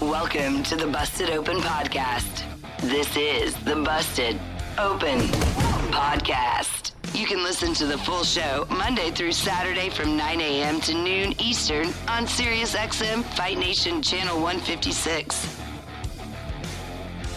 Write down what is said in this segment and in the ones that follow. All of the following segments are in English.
Welcome to the Busted Open Podcast. This is the Busted Open Podcast. You can listen to the full show Monday through Saturday from 9 a.m. to noon Eastern on SiriusXM Fight Nation Channel 156.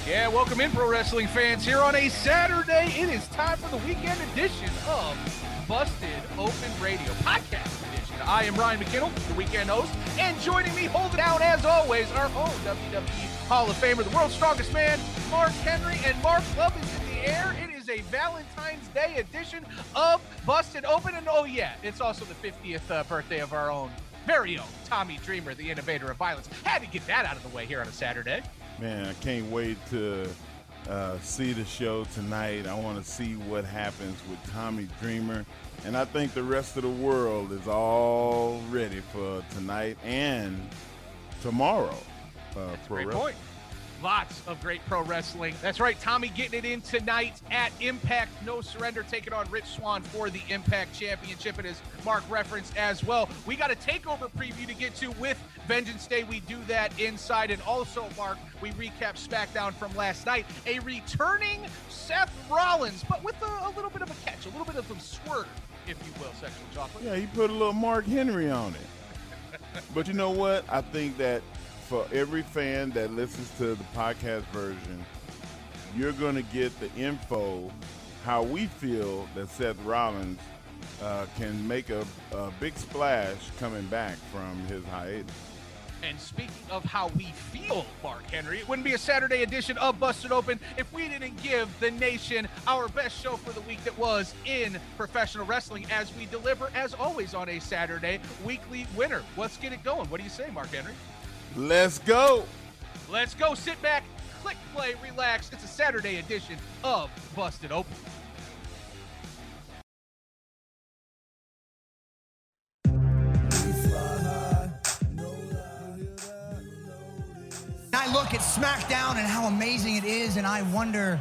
Yeah, welcome in, pro wrestling fans. Here on a Saturday, it is time for the weekend edition of Busted Open Radio Podcast. I am Ryan McKinnell, the weekend host, and joining me, holding down as always, our own WWE Hall of Famer, the world's strongest man, Mark Henry. And Mark Love is in the air. It is a Valentine's Day edition of Busted Open, and oh yeah, it's also the 50th uh, birthday of our own very own Tommy Dreamer, the innovator of violence. Had to get that out of the way here on a Saturday. Man, I can't wait to uh, see the show tonight. I want to see what happens with Tommy Dreamer. And I think the rest of the world is all ready for tonight and tomorrow. Uh, That's a great wrestling. point. Lots of great pro wrestling. That's right. Tommy getting it in tonight at Impact No Surrender, taking on Rich Swann for the Impact Championship. And as Mark referenced as well, we got a takeover preview to get to with Vengeance Day. We do that inside. And also, Mark, we recap SmackDown from last night. A returning Seth Rollins, but with a, a little bit of a catch, a little bit of a swerve, if you will, sexual chocolate. Yeah, he put a little Mark Henry on it. but you know what? I think that for every fan that listens to the podcast version, you're going to get the info how we feel that Seth Rollins uh, can make a, a big splash coming back from his hiatus. And speaking of how we feel, Mark Henry, it wouldn't be a Saturday edition of Busted Open if we didn't give the nation our best show for the week that was in professional wrestling as we deliver, as always, on a Saturday weekly winner. Let's get it going. What do you say, Mark Henry? Let's go. Let's go. Sit back, click play, relax. It's a Saturday edition of Busted Open. I look at SmackDown and how amazing it is, and I wonder,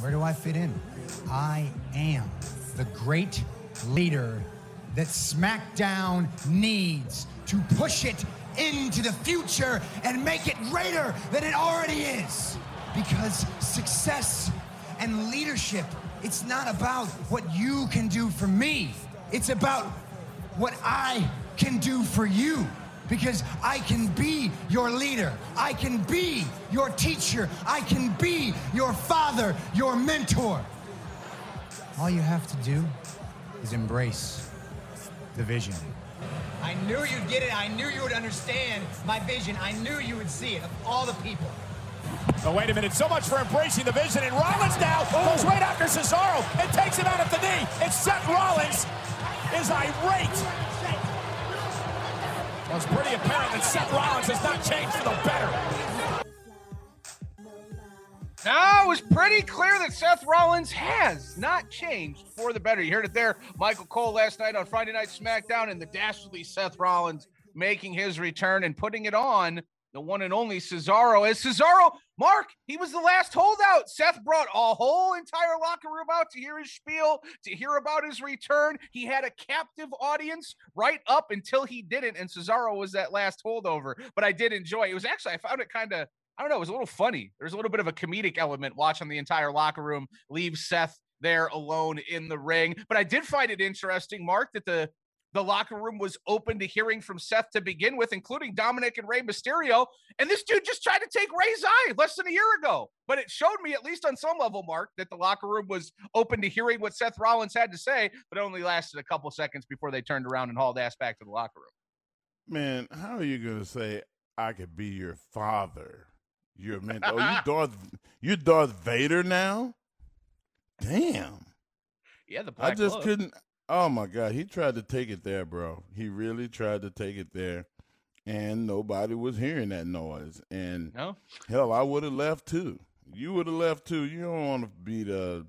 where do I fit in? I am the great leader that SmackDown needs to push it into the future and make it greater than it already is. Because success and leadership, it's not about what you can do for me, it's about what I can do for you. Because I can be your leader. I can be your teacher. I can be your father, your mentor. All you have to do is embrace the vision. I knew you'd get it. I knew you would understand my vision. I knew you would see it of all the people. Oh, wait a minute. So much for embracing the vision. And Rollins now goes right after Cesaro and takes him out at the knee. It's Seth Rollins is irate. Well, it's pretty apparent that Seth Rollins has not changed for the better. Now it was pretty clear that Seth Rollins has not changed for the better. You heard it there. Michael Cole last night on Friday Night SmackDown, and the dastardly Seth Rollins making his return and putting it on the one and only Cesaro. As Cesaro, Mark, he was the last holdout. Seth brought a whole entire locker room out to hear his spiel, to hear about his return. He had a captive audience right up until he didn't, and Cesaro was that last holdover. But I did enjoy it. It was actually, I found it kind of I don't know, it was a little funny. There's a little bit of a comedic element watching the entire locker room leave Seth there alone in the ring. But I did find it interesting, Mark, that the the locker room was open to hearing from Seth to begin with, including Dominic and Rey Mysterio. And this dude just tried to take Rey's eye less than a year ago. But it showed me, at least on some level, Mark, that the locker room was open to hearing what Seth Rollins had to say, but only lasted a couple seconds before they turned around and hauled ass back to the locker room. Man, how are you going to say, I could be your father? You're a meant. Oh, you Darth. You Darth Vader now. Damn. Yeah, the I just couldn't. Oh my god, he tried to take it there, bro. He really tried to take it there, and nobody was hearing that noise. And No, hell, I would have left too. You would have left too. You don't want to be the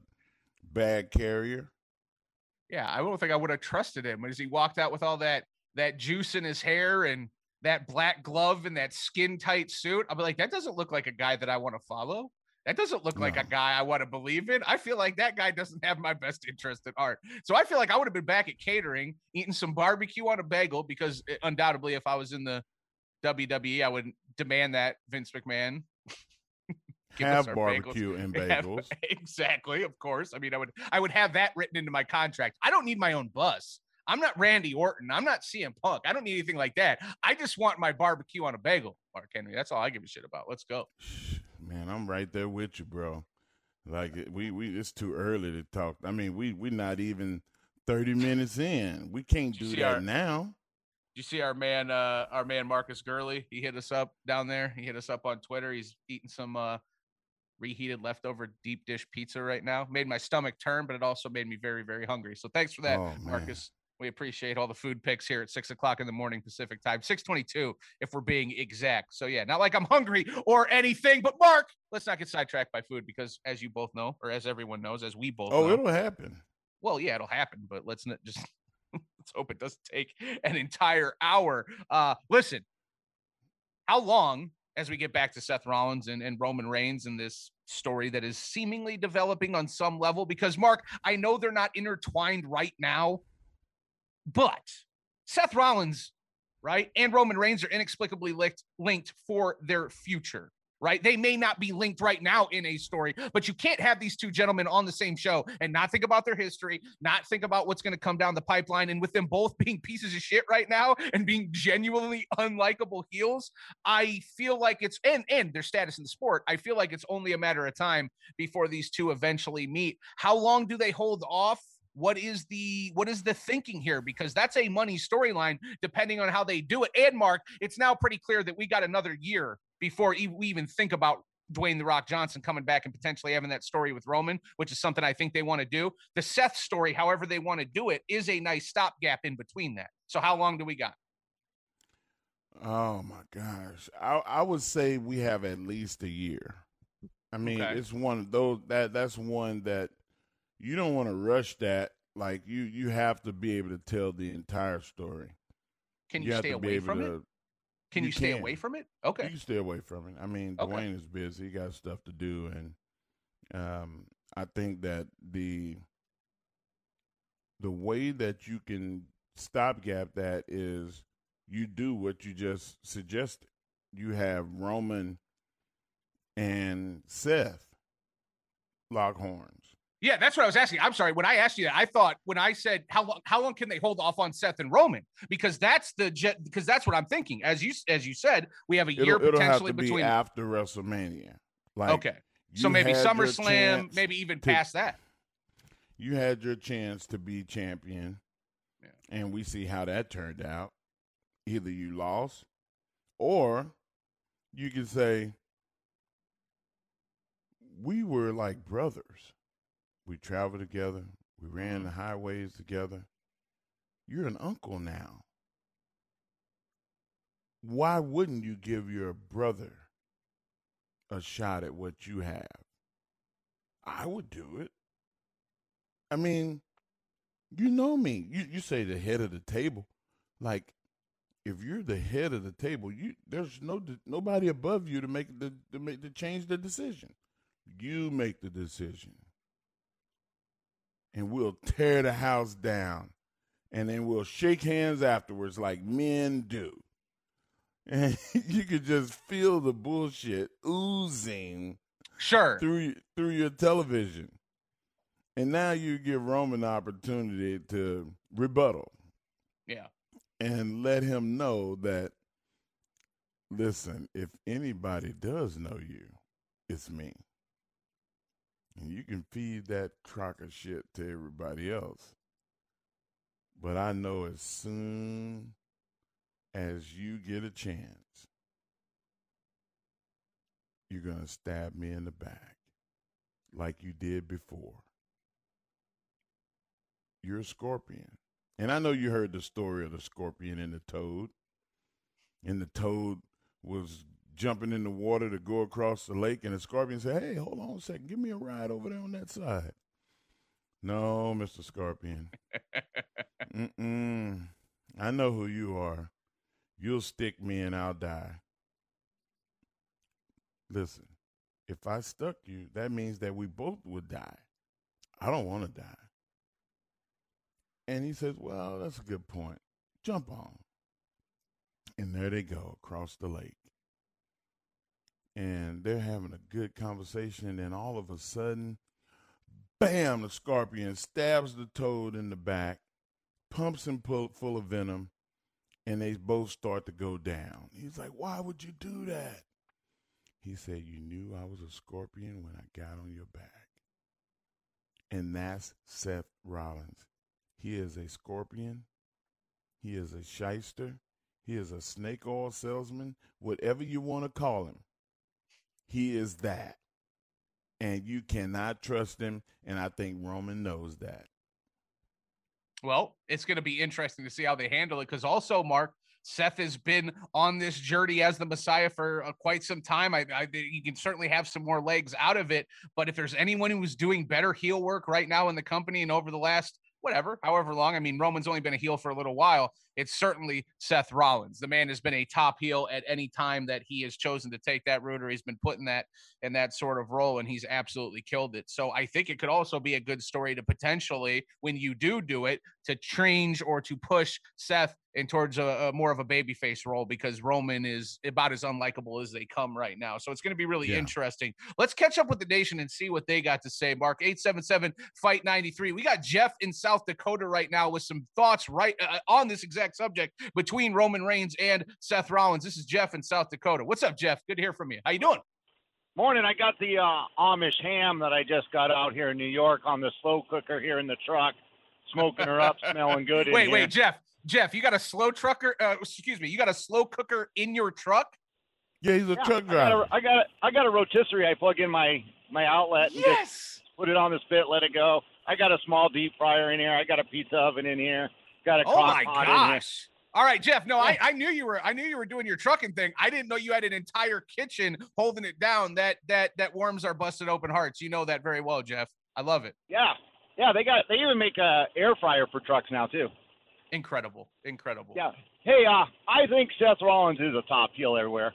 bag carrier. yeah, I don't think I would have trusted him as he walked out with all that that juice in his hair and that black glove and that skin tight suit. I'll be like, that doesn't look like a guy that I want to follow. That doesn't look like a guy I want to believe in. I feel like that guy doesn't have my best interest at heart. So I feel like I would have been back at catering, eating some barbecue on a bagel, because uh, undoubtedly, if I was in the WWE, I would demand that Vince McMahon Have our bagels. barbecue and bagels. exactly, of course. I mean, I would I would have that written into my contract. I don't need my own bus. I'm not Randy Orton. I'm not CM Punk. I don't need anything like that. I just want my barbecue on a bagel, Mark Henry. That's all I give a shit about. Let's go. Man, I'm right there with you, bro. Like we we it's too early to talk. I mean, we we're not even 30 minutes in. We can't do that our- now. Did you see our man, uh, our man Marcus Gurley? He hit us up down there. He hit us up on Twitter. He's eating some uh, reheated leftover deep dish pizza right now. Made my stomach turn, but it also made me very, very hungry. So thanks for that, Oh. Marcus. We appreciate all the food picks here at six o'clock in the morning Pacific time, six twenty-two, if we're being exact. So yeah, not like I'm hungry or anything, but Mark, let's not get sidetracked by food because, as you both know, or as everyone knows, as we both Oh, know, it'll happen. well, yeah, it'll happen, but let's not just let's hope it doesn't take an entire hour. Uh listen, how long as we get back to Seth Rollins and, and Roman Reigns and this story that is seemingly developing on some level? Because Mark, I know they're not intertwined right now, but Seth Rollins, right, and Roman Reigns are inexplicably linked linked for their future right? They may not be linked right now in a story, but you can't have these two gentlemen on the same show and not think about their history, not think about what's going to come down the pipeline. And with them both being pieces of shit right now and being genuinely unlikable heels, I feel like it's and and their status in the sport. I feel like it's only a matter of time before these two eventually meet. How long do they hold off? What is the what is the thinking here? Because that's a money storyline, depending on how they do it. And Mark, it's now pretty clear that we got another year before we even think about Dwayne the Rock Johnson coming back and potentially having that story with Roman, which is something I think they want to do. The Seth story, however they want to do it, is a nice stopgap in between that. So how long do we got? Oh my gosh. I I would say we have at least a year. I mean, Okay. it's one of those that that's one that you don't want to rush that. Like you you have to be able to tell the entire story. Can you, have stay away from it? to- Can you, you stay can. away from it? You Okay. can stay away from it. I mean, Okay. Dwayne is busy. He got stuff to do, and um, I think that the the way that you can stopgap that is you do what you just suggested. You have Roman and Seth lock horns. Yeah, that's what I was asking. I'm sorry. When I asked you that, I thought when I said how long how long can they hold off on Seth and Roman? Because that's the jet because that's what I'm thinking. As you as you said, we have a year It'll, it'll have potentially be between after WrestleMania. Like Okay. So maybe SummerSlam, maybe even to- past that. you had your chance to be champion, Yeah. and we see how that turned out. Either you lost, or you could say, We were like brothers. We traveled together, we ran mm-hmm. the highways together. You're an uncle now. Why wouldn't you give your brother a shot at what you have? I would do it. I mean, you know me. You you say the head of the table, like if you're the head of the table, you there's no nobody above you to make the to make to change the decision. You make the decision, and we'll tear the house down, and then we'll shake hands afterwards like men do. And you could just feel the bullshit oozing Sure. through through your television. And now you give Roman an opportunity to rebuttal Yeah. and let him know that listen, if anybody does know you, it's me. And you can feed that crock of shit to everybody else. But I know as soon as you get a chance, you're going to stab me in the back like you did before. You're a scorpion. And I know you heard the story of the scorpion and the toad. and the toad was jumping in the water to go across the lake, and the scorpion said, Hey, hold on a second, give me a ride over there on that side. No, Mr. Scorpion. Mm-mm. I know who you are. You'll stick me and I'll die. Listen, if I stuck you, that means that we both would die. I don't want to die. And he says, Well, that's a good point. Jump on. And there they go across the lake. And they're having a good conversation. And then all of a sudden, bam, the scorpion stabs the toad in the back, pumps him full, full of venom, and they both start to go down. He's like, Why would you do that? He said, You knew I was a scorpion when I got on your back. And that's Seth Rollins. He is a scorpion. He is a shyster. He is a snake oil salesman, whatever you want to call him. He is that. And you cannot trust him. And I think Roman knows that. Well, it's going to be interesting to see how they handle it because also, Mark, Seth has been on this journey as the Messiah for uh, quite some time. I, I he can certainly have some more legs out of it. But if there's anyone who's doing better heel work right now in the company and over the last whatever, however long. I mean, Roman's only been a heel for a little while. It's certainly Seth Rollins. The man has been a top heel at any time that he has chosen to take that route or he's been put in that in that sort of role, and he's absolutely killed it. So I think it could also be a good story to potentially, when you do do it, to change or to push Seth in towards a, a more of a babyface role because Roman is about as unlikable as they come right now. So it's going to be really yeah. interesting. Let's catch up with the nation and see what they got to say. Mark 877 fight 93. We got Jeff in South Dakota right now with some thoughts right uh, on this exact subject between Roman Reigns and Seth Rollins. This is Jeff in South Dakota. What's up, Jeff? Good to hear from you. How you doing? Morning. I got the uh, Amish ham that I just got out here in New York on the slow cooker here in the truck, smoking her up, smelling good. Wait, wait, Jeff. Jeff, you got a slow trucker. Uh, excuse me, you got a slow cooker in your truck? Yeah, he's a yeah, truck driver. I got a, I got a, I got a rotisserie. I plug in my my outlet and yes! just put it on the spit, let it go. I got a small deep fryer in here. I got a pizza oven in here. Got a oh my gosh. All right, Jeff. No, I, I knew you were I knew you were doing your trucking thing. I didn't know you had an entire kitchen holding it down. That that that warms our busted open hearts. You know that very well, Jeff. I love it. Yeah, yeah. They got they even make a air fryer for trucks now too. Incredible, incredible. Yeah. Hey, uh, I think Seth Rollins is a top heel everywhere.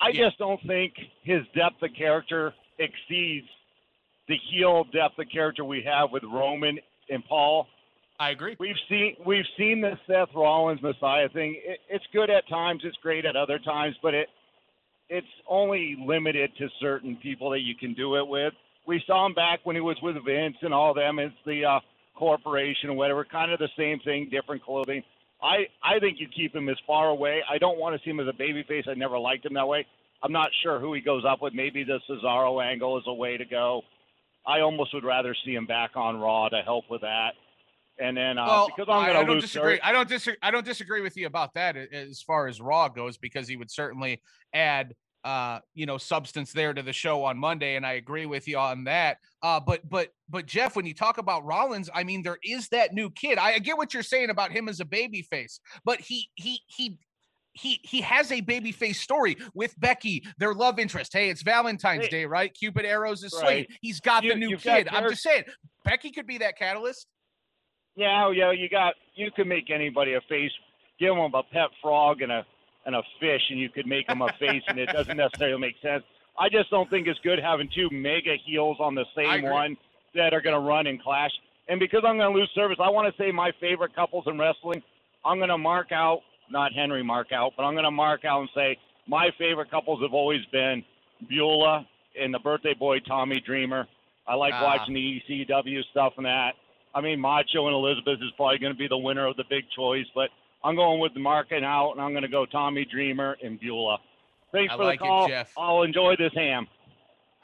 I yeah. just don't think his depth of character exceeds the heel depth of character we have with Roman and Paul. I agree. We've seen we've seen the Seth Rollins Messiah thing. It, it's good at times. It's great at other times, but it it's only limited to certain people that you can do it with. We saw him back when he was with Vince and all them. It's the uh, corporation or whatever, kind of the same thing, different clothing. I I think you keep him as far away. I don't want to see him as a babyface. I never liked him that way. I'm not sure who he goes up with. Maybe the Cesaro angle is a way to go. I almost would rather see him back on Raw to help with that. And then uh, well, because I'm going to lose, disagree. I don't disagree. I don't disagree with you about that as far as Raw goes, because he would certainly add uh, you know, substance there to the show on Monday, and I agree with you on that. Uh, but but but Jeff, when you talk about Rollins, I mean, there is that new kid. I, I get what you're saying about him as a baby face, but he he he he he has a baby face story with Becky, their love interest. Hey, it's Valentine's Day, right? Cupid arrows is right. He's got you, the new kid. I'm just saying, Becky could be that catalyst. Yeah, yeah, you got you can make anybody a face. Give them a pet frog and a and a fish, and you could make them a face, and it doesn't necessarily make sense. I just don't think it's good having two mega heels on the same one that are going to run and clash. And because I'm going to lose service, I want to say my favorite couples in wrestling. I'm going to mark out, not Henry mark out, but I'm going to mark out and say my favorite couples have always been Beulah and the birthday boy Tommy Dreamer. I like ah. watching the ECW stuff and that. I mean, Macho and Elizabeth is probably going to be the winner of the big choice, but I'm going with the marking out, and I'm going to go Tommy Dreamer and Beulah. Thanks I for like the call. It, Jeff. I'll enjoy this ham.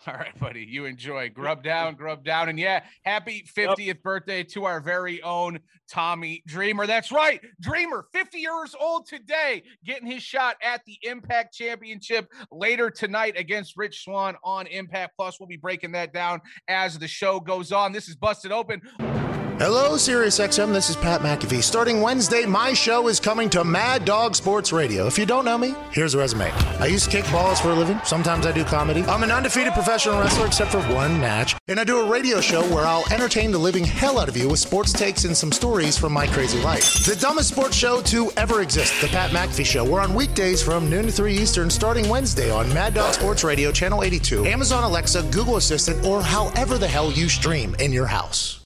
All right, buddy. You enjoy. Grub down, grub down. And yeah, happy 50th yep. birthday to our very own Tommy Dreamer. That's right. Dreamer, 50 years old today, getting his shot at the Impact Championship later tonight against Rich Swann on Impact Plus. We'll be breaking that down as the show goes on. This is Busted Open. Hello, SiriusXM. This is Pat McAfee. Starting Wednesday, my show is coming to Mad Dog Sports Radio. If you don't know me, here's a resume. I used to kick balls for a living. Sometimes I do comedy. I'm an undefeated professional wrestler except for one match. And I do a radio show where I'll entertain the living hell out of you with sports takes and some stories from my crazy life. The dumbest sports show to ever exist, The Pat McAfee Show. We're on weekdays from noon to 3 Eastern starting Wednesday on Mad Dog Sports Radio, Channel 82, Amazon Alexa, Google Assistant, or however the hell you stream in your house.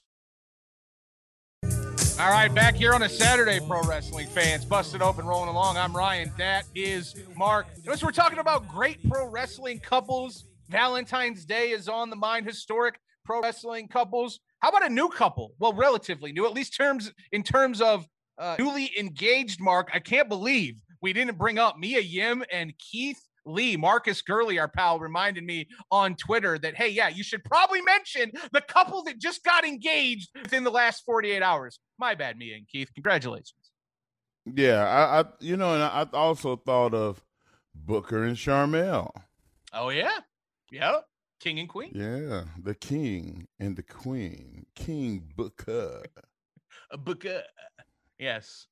All right, back here on a Saturday, pro wrestling fans, busted open, rolling along. I'm Ryan. That is Mark. Notice we're talking about great pro wrestling couples. Valentine's Day is on the mind. Historic pro wrestling couples. How about a new couple? Well, relatively new, at least terms in terms of uh, newly engaged. Mark, I can't believe we didn't bring up Mia Yim and Keith Lee, Marcus Gurley, our pal, reminded Mia on Twitter that, hey, yeah, you should probably mention the couple that just got engaged within the last 48 hours. My bad, me and Keith. Congratulations. Yeah, I, I you know, and I also thought of Booker and Sharmell. Oh yeah, yeah, King and Queen. Yeah, the King and the Queen, King Booker. Booker. Yes.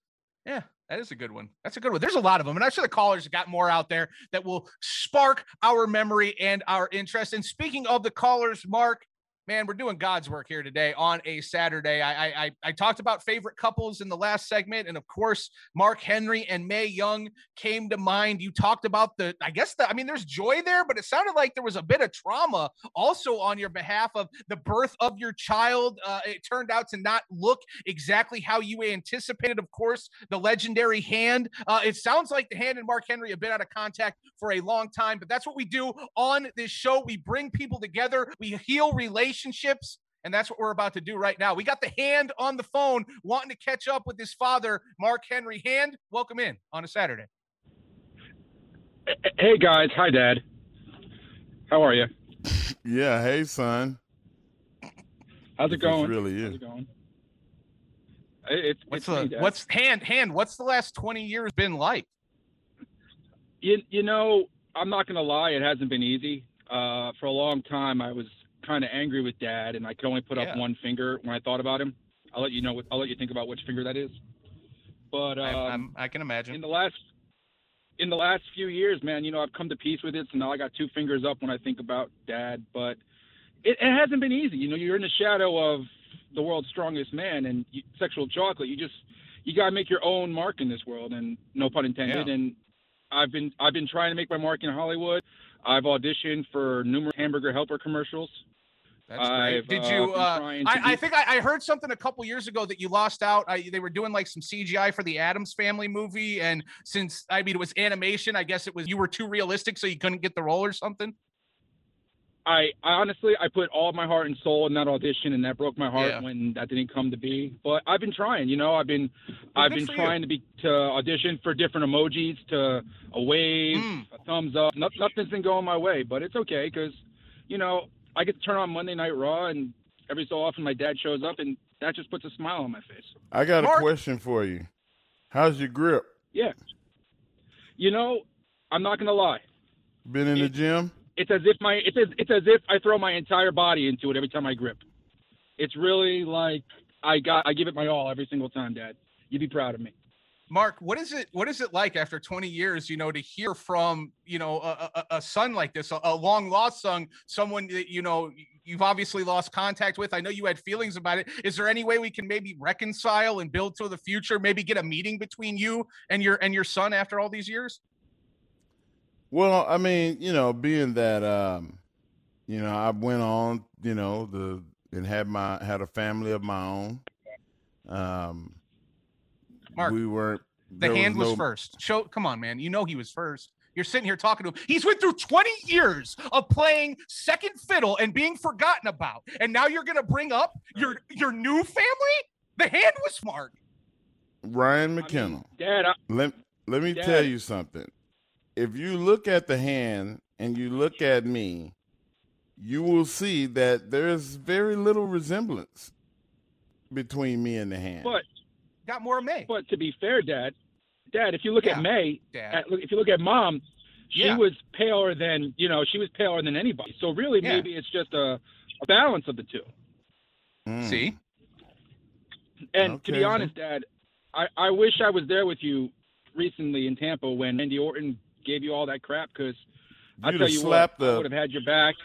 Yeah, that is a good one. That's a good one. There's a lot of them. And I'm sure the callers got more out there that will spark our memory and our interest. And speaking of the callers, Mark, man, we're doing God's work here today on a Saturday. I, I I talked about favorite couples in the last segment, and of course, Mark Henry and Mae Young came to mind. You talked about the, I guess the, I mean, there's joy there, but it sounded like there was a bit of trauma also on your behalf of the birth of your child. Uh, it turned out to not look exactly how you anticipated. Of course, the legendary hand. Uh, it sounds like the hand and Mark Henry have been out of contact for a long time, but that's what we do on this show. We bring people together. We heal relationships relationships. And that's what we're about to do right now. We got the hand on the phone wanting to catch up with his father, Mark Henry. Hand, welcome in on a Saturday. Hey, guys. Hi, Dad. How are you? Yeah. Hey, son. How's it going? It really is. How's it going? It's, what's it's the me, what's hand hand? What's the last twenty years been like? You you know, I'm not gonna lie, it hasn't been easy. Uh, for a long time, I was kind of angry with dad, and I could only put Yeah. up one finger when I thought about him. I'll let you know. What, I'll let you think about which finger that is. But um, I, I'm, I can imagine. in the last in the last few years, man, you know, I've come to peace with it. So now I got two fingers up when I think about dad. But it, it hasn't been easy. You know, you're in the shadow of the world's strongest man, and you, sexual chocolate. You just you gotta make your own mark in this world, and no pun intended. Yeah. And I've been I've been trying to make my mark in Hollywood. I've auditioned for numerous hamburger helper commercials. That's great. I've, Did uh, you? Uh, I, I think I, I heard something a couple years ago that you lost out. I, they were doing like some CGI for the Addams Family movie, and since I mean it was animation, I guess it was you were too realistic, so you couldn't get the role or something. I, I honestly I put all my heart and soul in that audition, and that broke my heart Yeah. when that didn't come to be. But I've been trying, you know, I've been I've been for you. trying to be to audition for different emojis, to a wave, Mm. a thumbs up. No, nothing's been going my way, but it's okay because, you know, I get to turn on Monday Night Raw, and every so often my dad shows up, and that just puts a smile on my face. I got Mark- a question for you. How's your grip? Yeah, you know, I'm not gonna lie. Been in the gym? It's as if my it's as, it's as if I throw my entire body into it every time I grip. It's really like I got I give it my all every single time, Dad. You'd be proud of me. Mark, what is it? What is it like after 20 years? You know, to hear from you know a, a, a son like this, a, a long lost son, someone that you know you've obviously lost contact with. I know you had feelings about it. Is there any way we can maybe reconcile and build to the future? Maybe get a meeting between you and your and your son after all these years. Well, I mean, you know, being that um, you know, I went on, you know, the and had my had a family of my own. Um Mark, we weren't The hand was no- first. Show, come on, man. You know he was first. You're sitting here talking to him. He's went through 20 years of playing second fiddle and being forgotten about, and now you're gonna bring up your your new family. The hand was smart. Ryan McKenna. Dad, I, Let let me Dad. tell you something. If you look at the hand and you look at me, you will see that there's very little resemblance between me and the hand. but Got more of Mae. but to be fair, Dad, Dad, if you look Yeah, at Mae, Dad. at, if you look at Mom, she Yeah. was paler than you know she was paler than anybody. So really, Yeah. maybe it's just a, a balance of the two. Mm. See, And to be honest, Dad, I, I wish I was there with you recently in Tampa when Randy Orton gave you all that crap because I tell you what, slapped I would have had your back.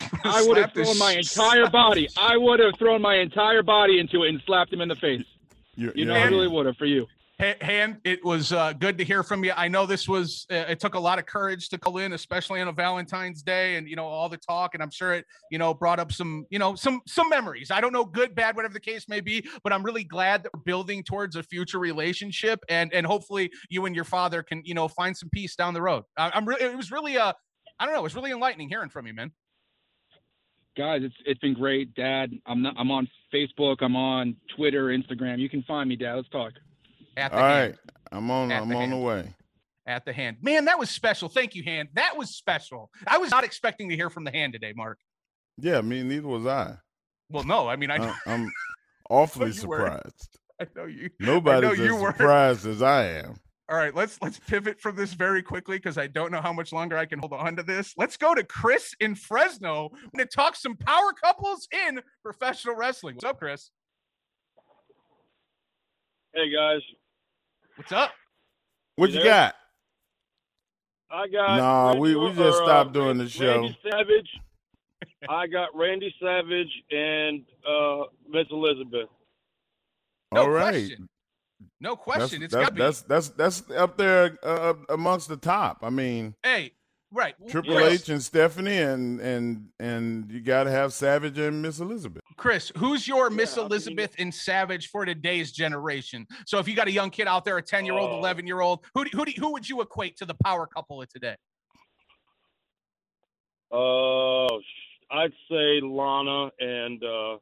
I would have thrown my sh- entire body. I would have thrown my entire body into it and slapped him in the face. You're, You know, I really would have for you. Ha- Han, it was uh, good to hear from you. I know this was, uh, it took a lot of courage to call in, especially on a Valentine's Day and, you know, all the talk. And I'm sure it, you know, brought up some, you know, some, some memories. I don't know, good, bad, whatever the case may be, but I'm really glad that we're building towards a future relationship. And, and hopefully you and your father can, you know, find some peace down the road. I, I'm really, it was really, uh, I don't know, it was really enlightening hearing from you, man. Guys, it's it's been great, Dad. I'm not. I'm on Facebook. I'm on Twitter, Instagram. You can find me, Dad. Let's talk. At the All hand. right. I'm on. At I'm the on the way. At the hand. Man, that was special. Thank you, hand. That was special. I was not expecting to hear from the hand today, Mark. Yeah, me neither was I. Well, no, I mean, I, uh, I I'm awfully you were. surprised. I know you. Nobody's you as were. surprised as I am. All right, let's let's pivot from this very quickly because I don't know how much longer I can hold on to this. Let's go to Chris in Fresno to talk some power couples in professional wrestling. What's up, Chris? Hey guys, What's up? What You you got? I got. Nah, Randy we- we just or, stopped uh, doing the show. Randy show. Savage. I got Randy Savage and uh, Miss Elizabeth. No All right. question. No That's, question. it's that's, got to be. that's that's that's up there uh, amongst the top. I mean, hey, right. Triple Chris, H and Stephanie, and and and you got to have Savage and Miss Elizabeth. Chris, who's your Miss I mean- Elizabeth and Savage for today's generation? So if you got a young kid out there, a 10 year old, Oh. 11 year old, who, do- who, do- who would you equate to the power couple of today? Uh, I'd say Lana and uh,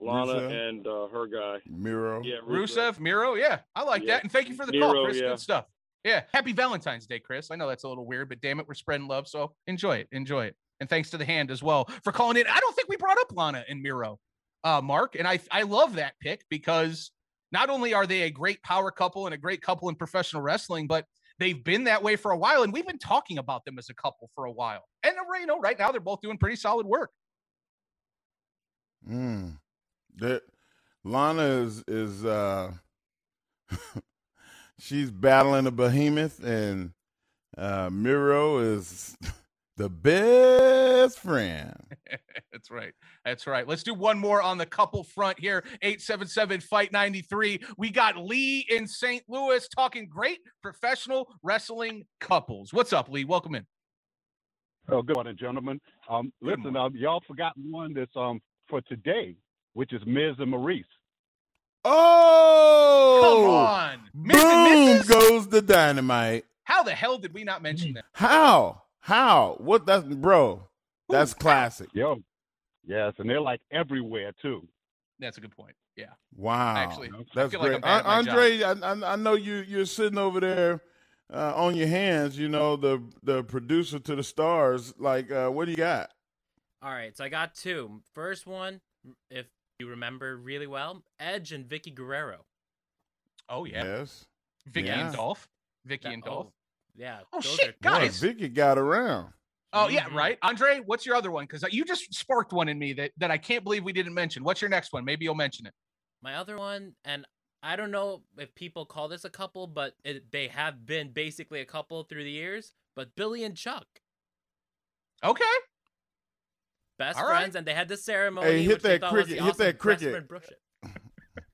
Lana Rusev? and uh, her guy. Miro. Yeah, Rusev, Miro. Yeah, I like Yeah. that. And thank you for the call, Chris. yeah. Good stuff. Yeah. Happy Valentine's Day, Chris. I know that's a little weird, but damn it, we're spreading love. So enjoy it. Enjoy it. And thanks to the hand as well for calling in. I don't think we brought up Lana and Miro, uh, Mark. And I, I love that pick because not only are they a great power couple and a great couple in professional wrestling, but they've been that way for a while. And we've been talking about them as a couple for a while. And, uh, you know, right now they're both doing pretty solid work. Mm. That Lana is is uh she's battling a behemoth and uh Miro is the best friend. That's right. That's right. Let's do one more on the couple front here. 877 Fight 93. We got Lee in St. Louis talking great professional wrestling couples. What's up, Lee? Welcome in. Oh, good morning, gentlemen. Um, Good listen, um, y'all forgot one that's um for today, which is Miz and Maryse. Oh, Come on. Miz Boom Mrs.? goes the dynamite. How the hell did we not mention that? How? How? What? That's bro. That's classic. Yo, yes, and they're like everywhere too. That's a good point. Yeah. Wow, Actually, I that's feel like. I'm bad at my An- Andre, I, I, I know you. You're sitting over there uh, on your hands. You know the the producer to the stars. Like, uh, what do you got? All right, so I got two. First one, if you remember really well, Edge and Vickie Guerrero. Oh, yeah. Yes. Vickie Yeah. and Dolph. Vickie That- and Dolph. oh, yeah. Oh, those shit, are- guys. Boy, Vickie got around. Oh, yeah, Mhm. right. Andre, what's your other one? Because you just sparked one in me that, that I can't believe we didn't mention. What's your next one? Maybe you'll mention it. My other one, and I don't know if people call this a couple, but it, they have been basically a couple through the years. But Billy and Chuck, Okay. Best All right. friends, and they had this ceremony. Hey, hit which they that was cricket, the hit awesome that cricket.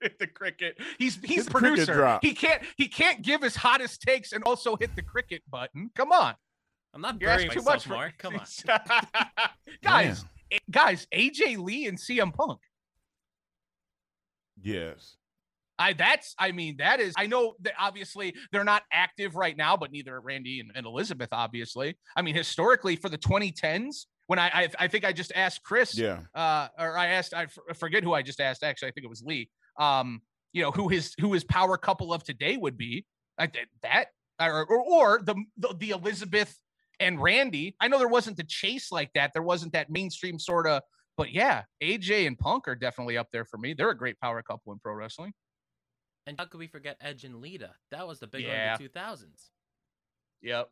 Hit the cricket. He's he's Hit the the cricket producer. drop. He can't he can't give his hottest takes and also hit the cricket button. Come on, I'm not you're burying asking too myself, much, for- Mark. Come on. guys. Guys, AJ Lee and CM Punk. Yes. I that's I mean that is I know that obviously they're not active right now, but neither are Randy and, and Elizabeth. Obviously, I mean historically for the 2010s when I I, I think I just asked Chris, Yeah. uh, or I asked I f- I forget who I just asked. Actually, I think it was Lee. Um, you know who his who his power couple of today would be. I did that or or, or the, the the Elizabeth and Randy. I know there wasn't the chase like that. There wasn't that mainstream sort of. But yeah, AJ and Punk are definitely up there for me. They're a great power couple in pro wrestling. And how could we forget Edge and Lita? That was the big Yeah. one in the 2000s. Yep.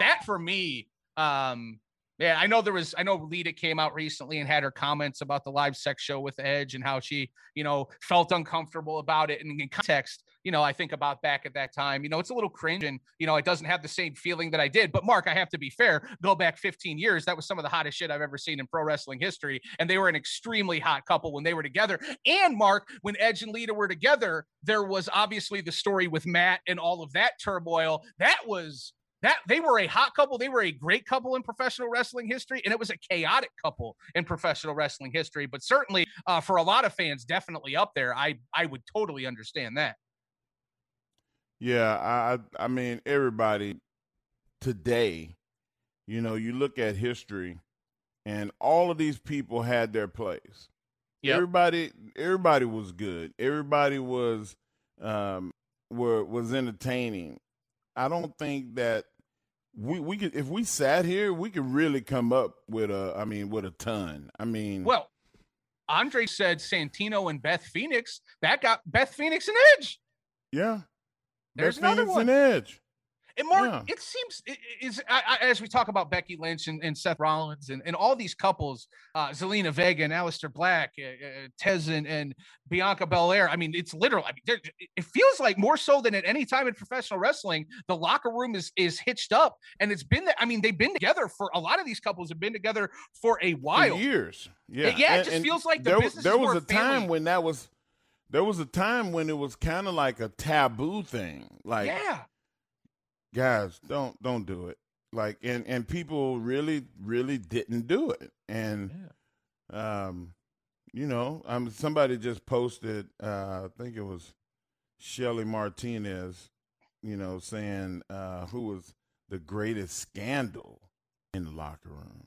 That for me, um, Yeah, I know there was. I know Lita came out recently and had her comments about the live sex show with Edge and how she, you know, felt uncomfortable about it. And in context, you know, I think about back at that time, you know, it's a little cringe and, you know, it doesn't have the same feeling that I did. But Mark, I have to be fair, go back 15 years. That was some of the hottest shit I've ever seen in pro wrestling history. And they were an extremely hot couple when they were together. And Mark, when Edge and Lita were together, there was obviously the story with Matt and all of that turmoil. That was that they were a hot couple. They were a great couple in professional wrestling history, and it was a chaotic couple in professional wrestling history. But certainly, uh, for a lot of fans, definitely up there. I I would totally understand that. Yeah, I I mean everybody today, you know, you look at history and all of these people had their place. Yep. Everybody everybody was good. Everybody was um were was entertaining. I don't think that we we could if we sat here, we could really come up with a I mean with a ton. I mean Well, Andre said Santino and Beth Phoenix. That got Beth Phoenix and Edge. Yeah. There's Beth another Phoenix one. and Edge. And Mark, Yeah. it seems is I, I, as we talk about Becky Lynch and, and Seth Rollins and, and all these couples, uh, Zelina Vega and Aleister Black, uh, uh, Tez and, and Bianca Belair. I mean, it's literal. I mean, it feels like more so than at any time in professional wrestling, the locker room is is hitched up, and it's been. that- I mean, they've been together for a lot of these couples have been together for a while. For years. Yeah. yeah, it just feels like the there, was- business there was a time when that was there was a time when it was kind of like a taboo thing. Like yeah. Guys, don't don't do it. Like and and people really really didn't do it. And um you know, um somebody just posted uh I think it was Shelly Martinez, you know, saying uh who was the greatest scandal in the locker room.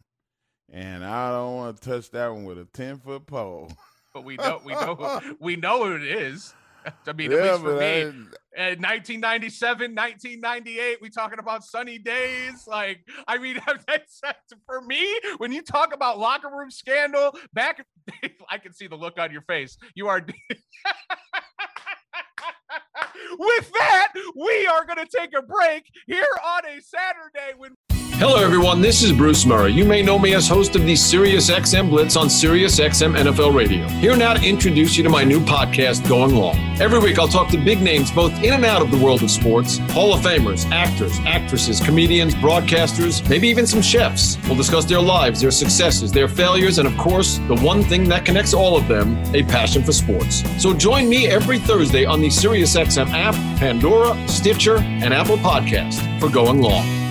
And I don't want to touch that one with a 10 foot pole. but we know we know we know who it is. I mean, at least for me, I- uh, 1997, 1998, we talking about sunny days. Like, I mean, that's, for me, when you talk about locker room scandal, back, I can see the look on your face. You are. With that, we are going to take a break here on a Saturday when Hello, everyone. This is Bruce Murray. You may know me as host of the Sirius XM Blitz on Sirius XM NFL Radio. Here now to introduce you to my new podcast, Going Long. Every week, I'll talk to big names both in and out of the world of sports Hall of Famers, actors, actresses, comedians, broadcasters, maybe even some chefs. We'll discuss their lives, their successes, their failures, and of course, the one thing that connects all of them a passion for sports. So join me every Thursday on the Sirius XM app, Pandora, Stitcher, and Apple Podcast for Going Long.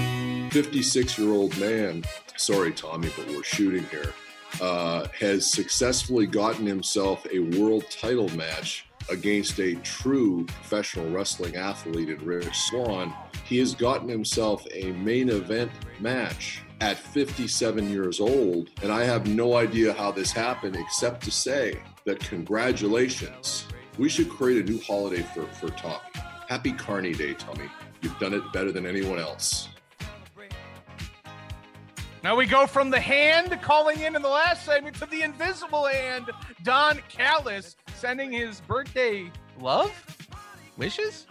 56 year old man, sorry, Tommy, but we're shooting here, uh, has successfully gotten himself a world title match against a true professional wrestling athlete in Rich Swann. He has gotten himself a main event match at 57 years old. And I have no idea how this happened except to say that congratulations. We should create a new holiday for, for Tommy. Happy Carney Day, Tommy. You've done it better than anyone else. Now we go from the hand calling in in the last segment to the invisible hand. Don Callis sending his birthday love wishes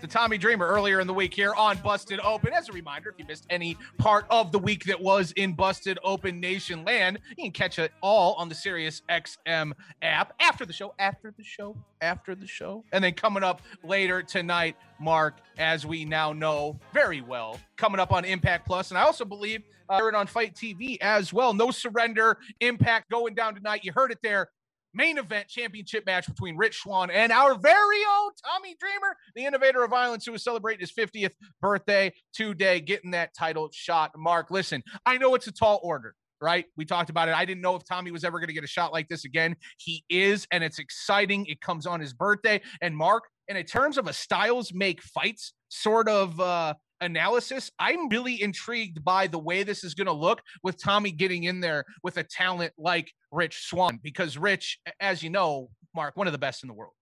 to Tommy Dreamer earlier in the week here on Busted Open. As a reminder, if you missed any part of the week that was in Busted Open Nation land, you can catch it all on the Sirius XM app after the show, after the show, after the show. And then coming up later tonight, Mark, as we now know very well, coming up on Impact Plus. And I also believe uh, on FITE TV as well. No surrender, Impact going down tonight. You heard it there. Main event championship match between Rich Swann and our very own Tommy Dreamer, the innovator of violence, who is celebrating his 50th birthday today, getting that title shot. Mark, listen, I know it's a tall order, right? We talked about it. I didn't know if Tommy was ever going to get a shot like this again. He is, and it's exciting. It comes on his birthday. And Mark, and in terms of a styles make fights sort of uh, analysis, I'm really intrigued by the way this is going to look with Tommy getting in there with a talent like Rich Swann, because Rich, as you know, Mark, one of the best in the world.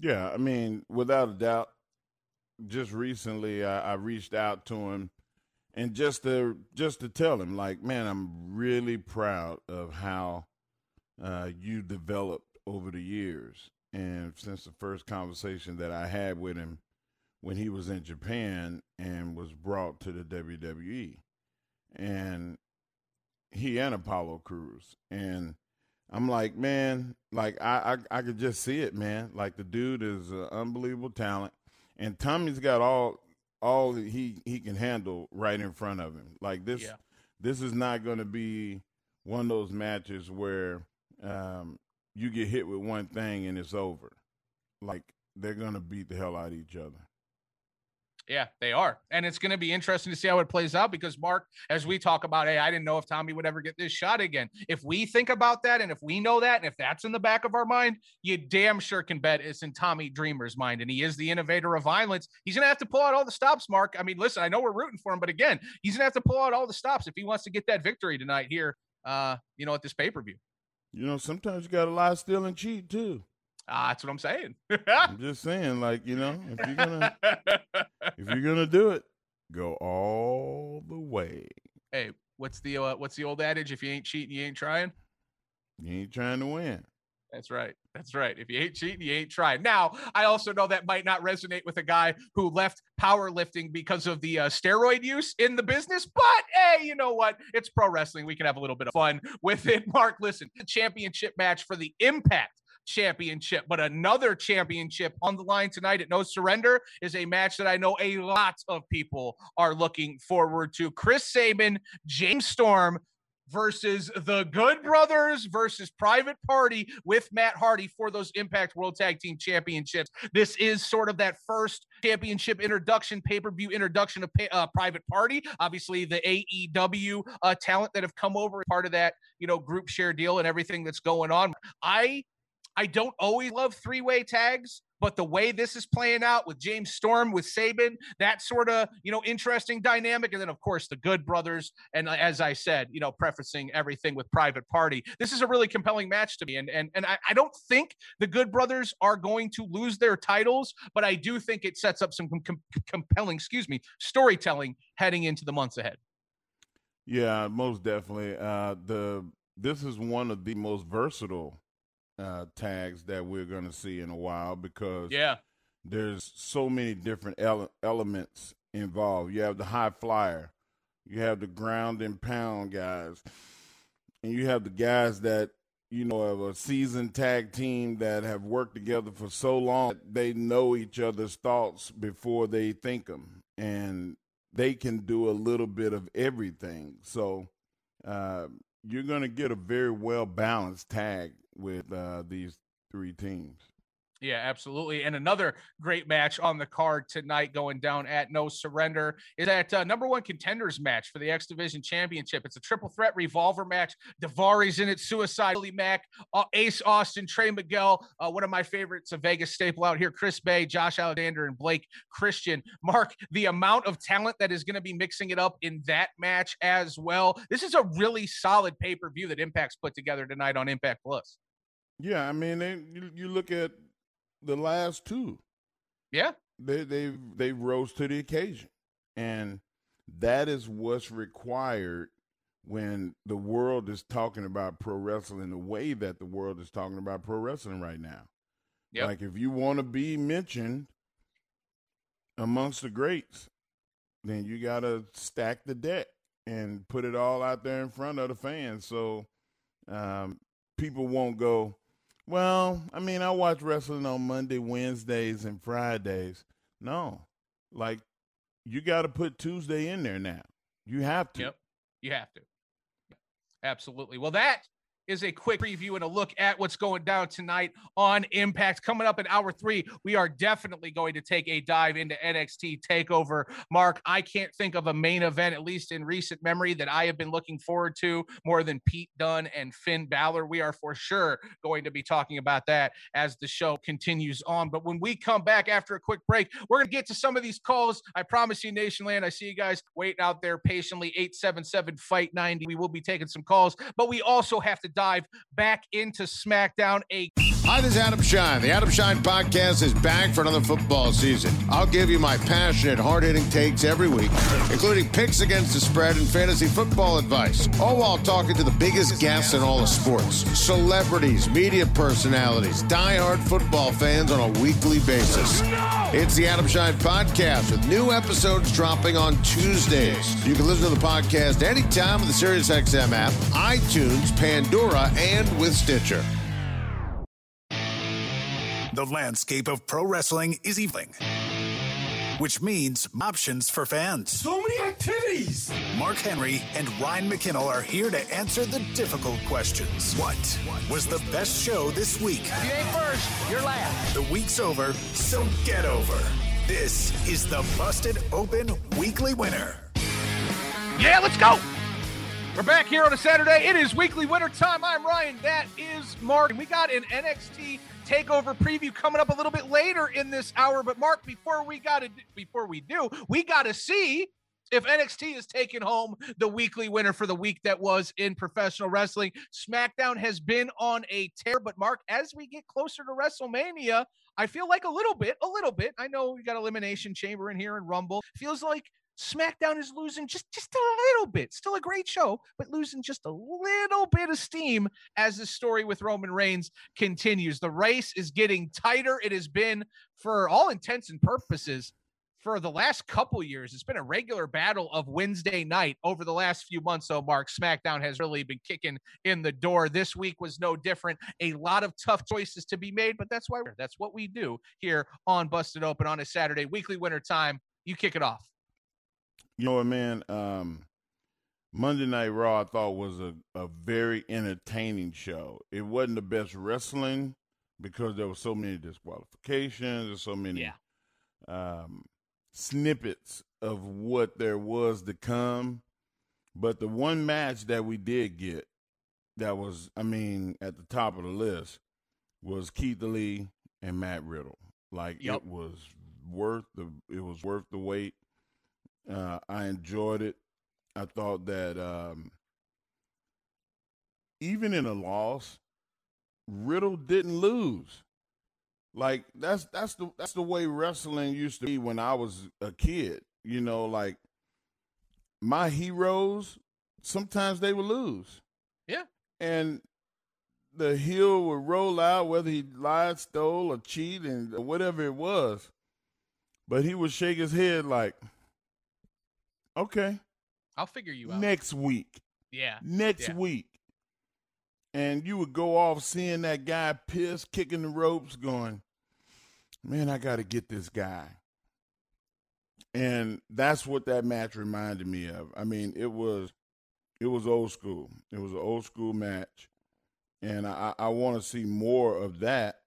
Yeah, I mean, without a doubt. Just recently, I, I reached out to him, and just to just to tell him, like, man, I'm really proud of how uh, you developed over the years, and since the first conversation that I had with him when he was in Japan and was brought to the WWE, and he and Apollo Crews, and I'm like, man, like I I, I could just see it, man. Like the dude is an unbelievable talent, and Tommy's got all all he he can handle right in front of him. Like this, Yeah. this is not going to be one of those matches where um, you get hit with one thing and it's over. Like they're going to beat the hell out of each other. Yeah, they are. And it's going to be interesting to see how it plays out because, Mark, as we talk about, hey, I didn't know if Tommy would ever get this shot again. If we think about that and if we know that and if that's in the back of our mind, you damn sure can bet it's in Tommy Dreamer's mind. And he is the innovator of violence. He's going to have to pull out all the stops, Mark. I mean, listen, I know we're rooting for him, but again, he's going to have to pull out all the stops if he wants to get that victory tonight here, uh, you know, at this pay per view. You know, sometimes you got to lie, steal, and cheat too. Ah, that's what I'm saying. I'm just saying, like you know, if you're gonna if you're gonna do it, go all the way. hey, what's the uh, what's the old adage? If you ain't cheating, you ain't trying. You ain't trying to win. That's right. That's right. If you ain't cheating, you ain't trying. Now, I also know that might not resonate with a guy who left powerlifting because of the uh, steroid use in the business, but hey, you know what? It's pro wrestling. We can have a little bit of fun with it. Mark, listen, the championship match for the Impact championship, but another championship on the line tonight at No Surrender is a match that I know a lot of people are looking forward to. Chris Sabin, James Storm versus the Good Brothers versus Private Party with Matt Hardy for those Impact World Tag Team Championships. This is sort of that first championship introduction, pay per view introduction of uh, Private Party. Obviously, the AEW uh, talent that have come over, part of that, you know, group share deal and everything that's going on. I I don't always love three way tags, but the way this is playing out with James Storm, with Sabin, that sort of, you know, interesting dynamic. And then, of course, the Good Brothers. And uh, as I said, you know, prefacing everything with Private Party. This is a really compelling match to me. And, and, and I, I don't think the Good Brothers are going to lose their titles, but I do think it sets up some com- com- compelling, excuse me, storytelling heading into the months ahead. Yeah, most definitely. Uh, the this is one of the most versatile uh, tags that we're going to see in a while because Yeah. there's so many different ele- elements involved. You have the high flyer, you have the ground and pound guys, and you have the guys that you know of a seasoned tag team that have worked together for so long that they know each other's thoughts before they think them, and they can do a little bit of everything. So uh, you're going to get a very well balanced tag with uh, these three teams. Yeah, absolutely. And another great match on the card tonight going down at No Surrender is that uh, number one contenders match for the X Division Championship. It's a triple threat revolver match. Daivari's in it, Suicide, Willie Mack, uh, Ace Austin, Trey Miguel, uh, one of my favorites, a Vegas staple out here, Chris Bey, Josh Alexander, and Blake Christian. Mark, the amount of talent that is going to be mixing it up in that match as well. This is a really solid pay per view that Impact's put together tonight on Impact Plus. Yeah, I mean, they, you, you look at the last two. Yeah, they they they rose to the occasion, and that is what's required when the world is talking about pro wrestling the way that the world is talking about pro wrestling right now. Yep. Like if you want to be mentioned amongst the greats, then you got to stack the deck and put it all out there in front of the fans. So um, people won't go, well, I mean, I watch wrestling on Monday, Wednesdays, and Fridays. No, like you got to put Tuesday in there now. You have to. Yep. You have to. Absolutely. Well, that is a quick preview and a look at what's going down tonight on Impact. Coming up in hour three, we are definitely going to take a dive into NXT TakeOver. Mark, I can't think of a main event, at least in recent memory, that I have been looking forward to more than Pete Dunne and Finn Balor. We are for sure going to be talking about that as the show continues on. But when we come back after a quick break, we're going to get to some of these calls. I promise you, Nationland, I see you guys waiting out there patiently. 877 Fight 90. We will be taking some calls, but we also have to dive back into SmackDown. A Hi, this is Adam Schein. The Adam Schein podcast is back for another football season. I'll give you my passionate, hard hitting takes every week, including picks against the spread and fantasy football advice, all while talking to the biggest guests in all of sports celebrities, media personalities, die-hard football fans on a weekly basis. It's the Adam Schein podcast with new episodes dropping on Tuesdays. You can listen to the podcast anytime with the SiriusXM app, iTunes, Pandora, and with Stitcher. The landscape of pro wrestling is evolving, which means options for fans. So many activities! Mark Henry and Ryan McKinnell are here to answer the difficult questions. What was the best show this week? If you ain't first, you're last. The week's over, so get over. This is the Busted Open Weekly Winner. Yeah, let's go. We're back here on a Saturday. It is weekly winter time. I'm Ryan. That is Mark. And we got an NXT takeover preview coming up a little bit later in this hour. But Mark, before we got to before we do, we got to see if NXT is taking home the weekly winner for the week that was in professional wrestling. SmackDown has been on a tear, but Mark, as we get closer to WrestleMania, I feel like a little bit, a little bit. I know we got Elimination Chamber in here and Rumble. Feels like SmackDown is losing just just a little bit. Still a great show, but losing just a little bit of steam as the story with Roman Reigns continues. The race is getting tighter. It has been for all intents and purposes for the last couple years. It's been a regular battle of Wednesday night over the last few months. So, Mark, SmackDown has really been kicking in the door. This week was no different. A lot of tough choices to be made, but that's why that's what we do here on Busted Open on a Saturday weekly winter time. You kick it off. You know what, man? Um, Monday Night Raw I thought was a, a very entertaining show. It wasn't the best wrestling because there were so many disqualifications and so many yeah. um, snippets of what there was to come. But the one match that we did get that was, I mean, at the top of the list was Keith Lee and Matt Riddle. Like Yep. it was worth the it was worth the wait. Uh, I enjoyed it. I thought that um, even in a loss, Riddle didn't lose. Like that's that's the that's the way wrestling used to be when I was a kid. You know, like my heroes sometimes they would lose. Yeah. And the heel would roll out whether he lied, stole, or cheated, and whatever it was. But he would shake his head like, "Okay, I'll figure you out. next week, Yeah. next Yeah. week." And you would go off seeing that guy pissed, kicking the ropes, going, "Man, I got to get this guy." And that's what that match reminded me of. I mean, it was it was old school. It was an old school match, and I, I want to see more of that,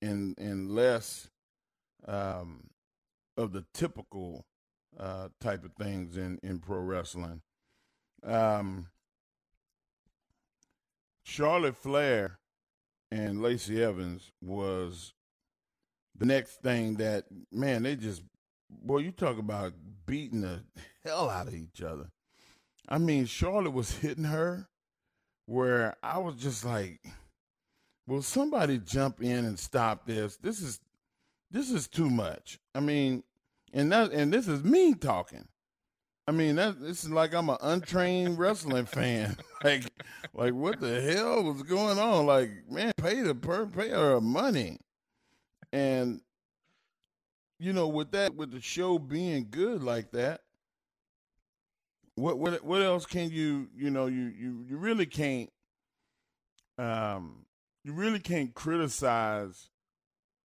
and and less um, of the typical uh, type of things in in pro wrestling. Um, Charlotte Flair and Lacey Evans was the next thing that man they just boy you talk about beating the hell out of each other. I mean Charlotte was hitting her where I was just like will somebody jump in and stop this? This is this is too much. I mean and that and this is me talking. I mean, that this is like I'm an untrained wrestling fan. Like, like what the hell was going on? Like, man, pay the per pay her money, and you know, with that, with the show being good like that, what what what else can you you know you you you really can't um you really can't criticize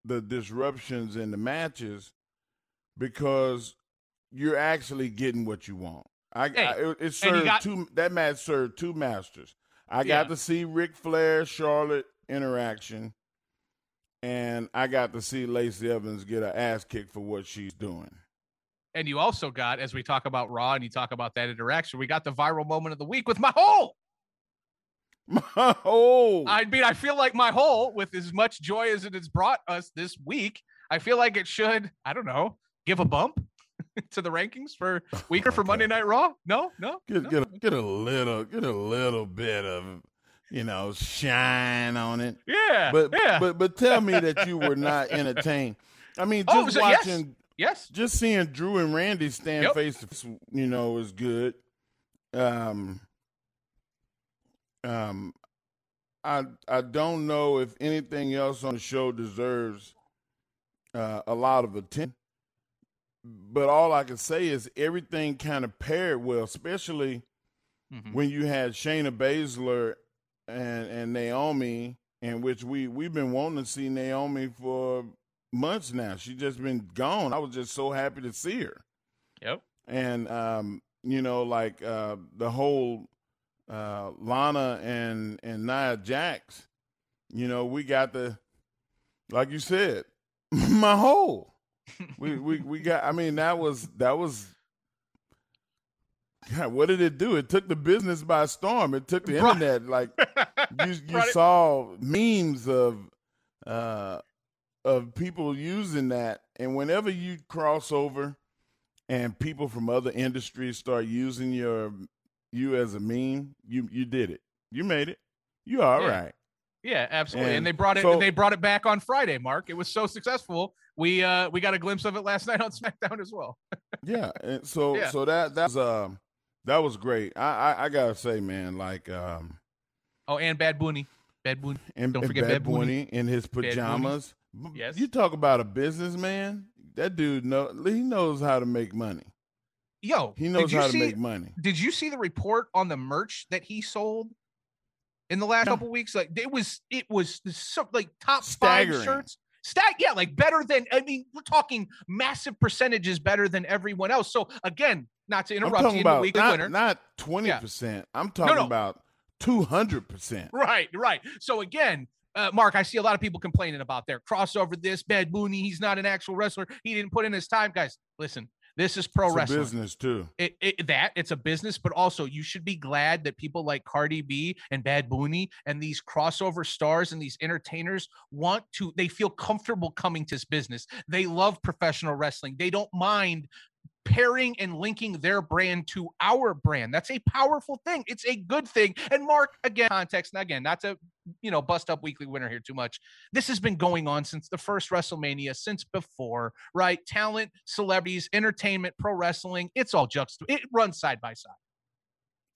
the disruptions in the matches because you're actually getting what you want. I, Hey, I it, it served got- two that match served two masters. I Yeah. got to see Ric Flair Charlotte interaction, and I got to see Lacey Evans get an ass kick for what she's doing. And you also got, as we talk about Raw and you talk about that interaction, we got the viral moment of the week with my hole. My hole. I mean, I feel like my hole, with as much joy as it has brought us this week, I feel like it should, I don't know, give a bump to the rankings for weaker for Monday Night Raw. No, no. Get get a, get a little get a little bit of you know, shine on it. Yeah, But yeah. but but tell me that you were not entertained. I mean, Oh, just so watching Yes. just seeing Drew and Randy stand Yep. face to face, you know, is good. Um, um, I I don't know if anything else on the show deserves uh, a lot of attention, but all I can say is everything kind of paired well, especially Mm-hmm. when you had Shayna Baszler and and Naomi, in which we we've been wanting to see Naomi for months now. She's just been gone. I was just so happy to see her. Yep. And um, you know, like uh, the whole uh, Lana and and Nia Jax. You know, we got the like you said, my hole. We we we got. I mean, that was that was. God, what did it do? It took the business by storm. It took the internet. Like you, you saw memes of uh, of people using that, and whenever you cross over, and people from other industries start using your you as a meme, you you did it. You made it. You all Yeah. right. Yeah, absolutely. And, And they brought it. so- they brought it back on Friday. Mark, it was so successful. We uh we got a glimpse of it last night on SmackDown as well. Yeah, and so Yeah. so that that's um that was great. I, I I gotta say, man, like um Oh, and Bad Bunny, Bad Bunny. and, Don't and forget Bad Bad Bunny. Bunny in his pajamas. Yes. You talk about a businessman. That dude know he knows how to make money. Yo, He knows how to make money. Did you see the report on the merch that he sold in the last couple weeks? Like it was, it was so like top Staggering. five shirts. Stag, yeah, like better than. I mean, we're talking massive percentages better than everyone else. So again, not to interrupt talking you in the about weekly not, winner. not 20%. I'm talking no. about 200%. Right, right. So again, uh, Mark, I see a lot of people complaining about their crossover. This Bad Bunny, he's not an actual wrestler. He didn't put in his time, guys. Listen, this is pro It's a wrestling. business too. It, it, that it's a business, but also you should be glad that people like Cardi B and Bad Bunny and these crossover stars and these entertainers want to. They feel comfortable coming to this business. They love professional wrestling. They don't mind pairing and linking their brand to our brand. That's a powerful thing. It's a good thing. And Mark, again, context, and again, not to you know bust up weekly winner here too much. This has been going on since the first WrestleMania, since before, right? Talent, celebrities, entertainment, pro wrestling, it's all juxtaposed. It runs side by side.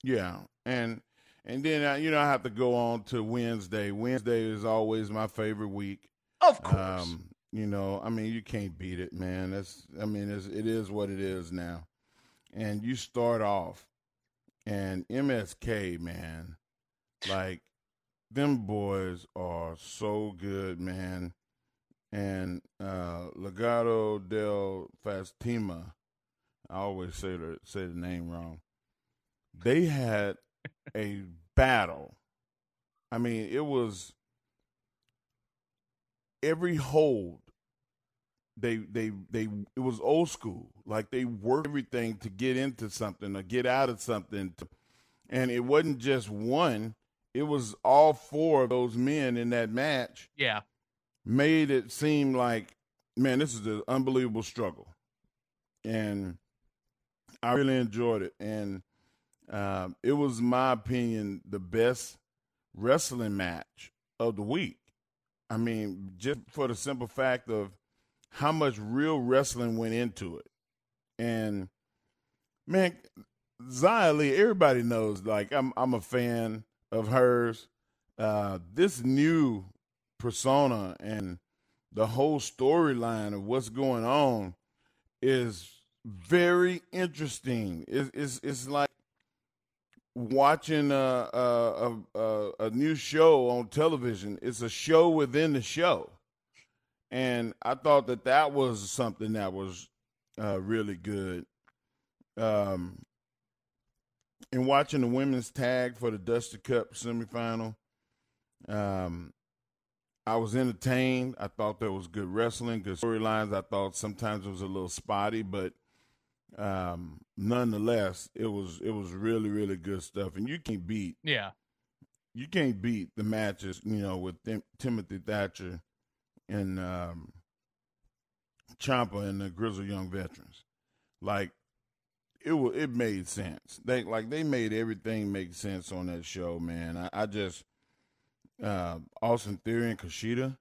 Yeah, and and then uh, you know I have to go on to Wednesday. Wednesday is always my favorite week. Of course. Um, you know, I mean, you can't beat it, man. That's, I mean, it's, it is what it is now. And you start off, and MSK, man, like them boys are so good, man. And uh Legado del Fastima, I always say the say the name wrong. They had a battle. I mean, it was every hold they they they it was old school. Like they worked everything to get into something or get out of something to, and it wasn't just one. It was all four of those men in that match Yeah. made it seem like man this is an unbelievable struggle. And i really enjoyed it. And um, it was my opinion the best wrestling match of the week i mean just for the simple fact of how much real wrestling went into it and man Xia Li, everybody knows like I'm I'm a fan of hers. Uh, this new persona and the whole storyline of what's going on is very interesting. It's it's, it's like watching a, a a a new show on television. It's a show within the show, and I thought that that was something that was uh, really good. Um, and watching the women's tag for the Dusty Cup semifinal, um, I was entertained. I thought there was good wrestling, good storylines. I thought sometimes it was a little spotty, but um, nonetheless, it was it was really really good stuff. And you can't beat Yeah. you can't beat the matches, you know, with Tim- Timothy Thatcher and um, Ciampa and the Grizzled Young Veterans. Like it was it made sense. They like they made everything make sense on that show, man. I, I just uh, Austin Theory and Kushida.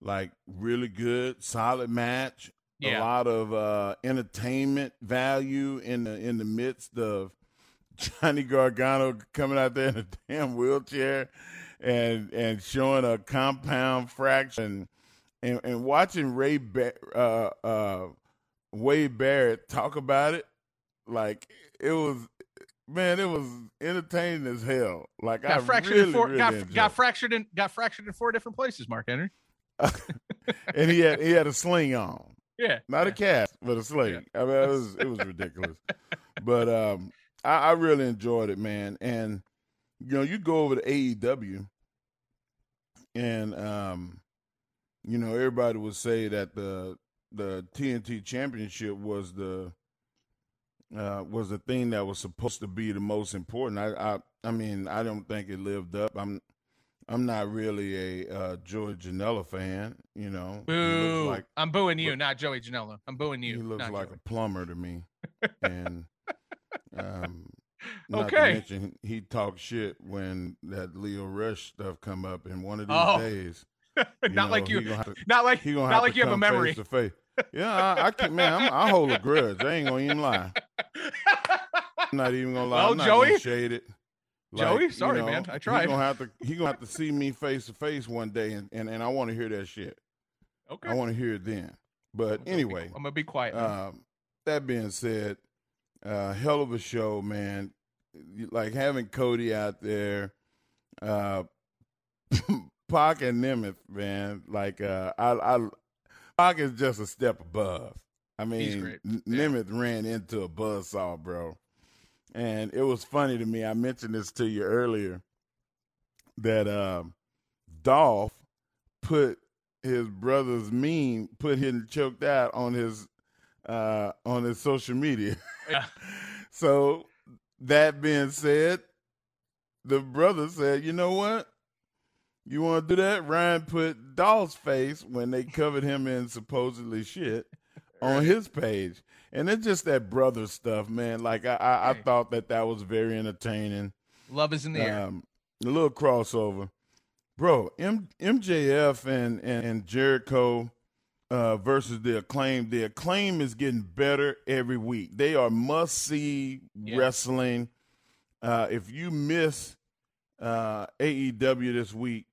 Like really good, solid match. Yeah. A lot of uh, entertainment value in the in the midst of Johnny Gargano coming out there in a damn wheelchair and and showing a compound fraction and, and watching Ray ba- uh, uh, Wade Barrett talk about it, like it was man, it was entertaining as hell. Like Got I fractured really, in four. really got, enjoyed got fractured in. Got fractured in four different places. Mark Henry. and he had he had a sling on. Yeah, not a cast, but a sling. I mean, it was it was ridiculous. but um, I, I really enjoyed it, man. And you know, you go over to AEW, and um, you know, everybody would say that the the TNT Championship was the uh, was the thing that was supposed to be the most important. I, I I mean, I don't think it lived up. I'm I'm not really a uh, Joey Janela fan. You know, Boo! like I'm booing you, not Joey Janela. I'm booing you. he looks like Joey. a plumber to me. and um, not Okay. to mention he talked shit when that Lio Rush stuff come up. in one of these Oh. days, Not like you- to- not like- he gonna not have like you have a memory. Face to face. Yeah, I, I can man. I'm, I hold a grudge. I ain't gonna even lie. I'm not even gonna lie. Well, I'm not Joey- shade it. Joey, you sorry, man. I tried. He gonna have to. He gonna have to see me face to face one day, and, and, and I want to hear that shit. Okay. I want to hear it then. But anyway, I'm gonna be quiet. um, that being said, uh, hell of a show, man. Like having Cody out there, uh, Pac and Nemeth, man. Like uh, I, I, Pac is just a step above. I mean, Nemeth ran into a buzzsaw, bro. And it was funny to me. I mentioned this to you earlier that um, Dolph put his brother's meme, put him choked out on his uh, on his social media. Yeah. so that being said, the brother said, "You know what? You want to do that?" Ryan put Dolph's face when they covered him in supposedly shit on his page, and it's just that brother stuff, man. Like I, I, I thought that that was very entertaining. Love is in the air. Um, a little crossover, bro. M- MJF and, and and Jericho uh, versus the acclaim. The acclaim is getting better every week. They are must see wrestling. Uh, if you miss uh, AEW this week,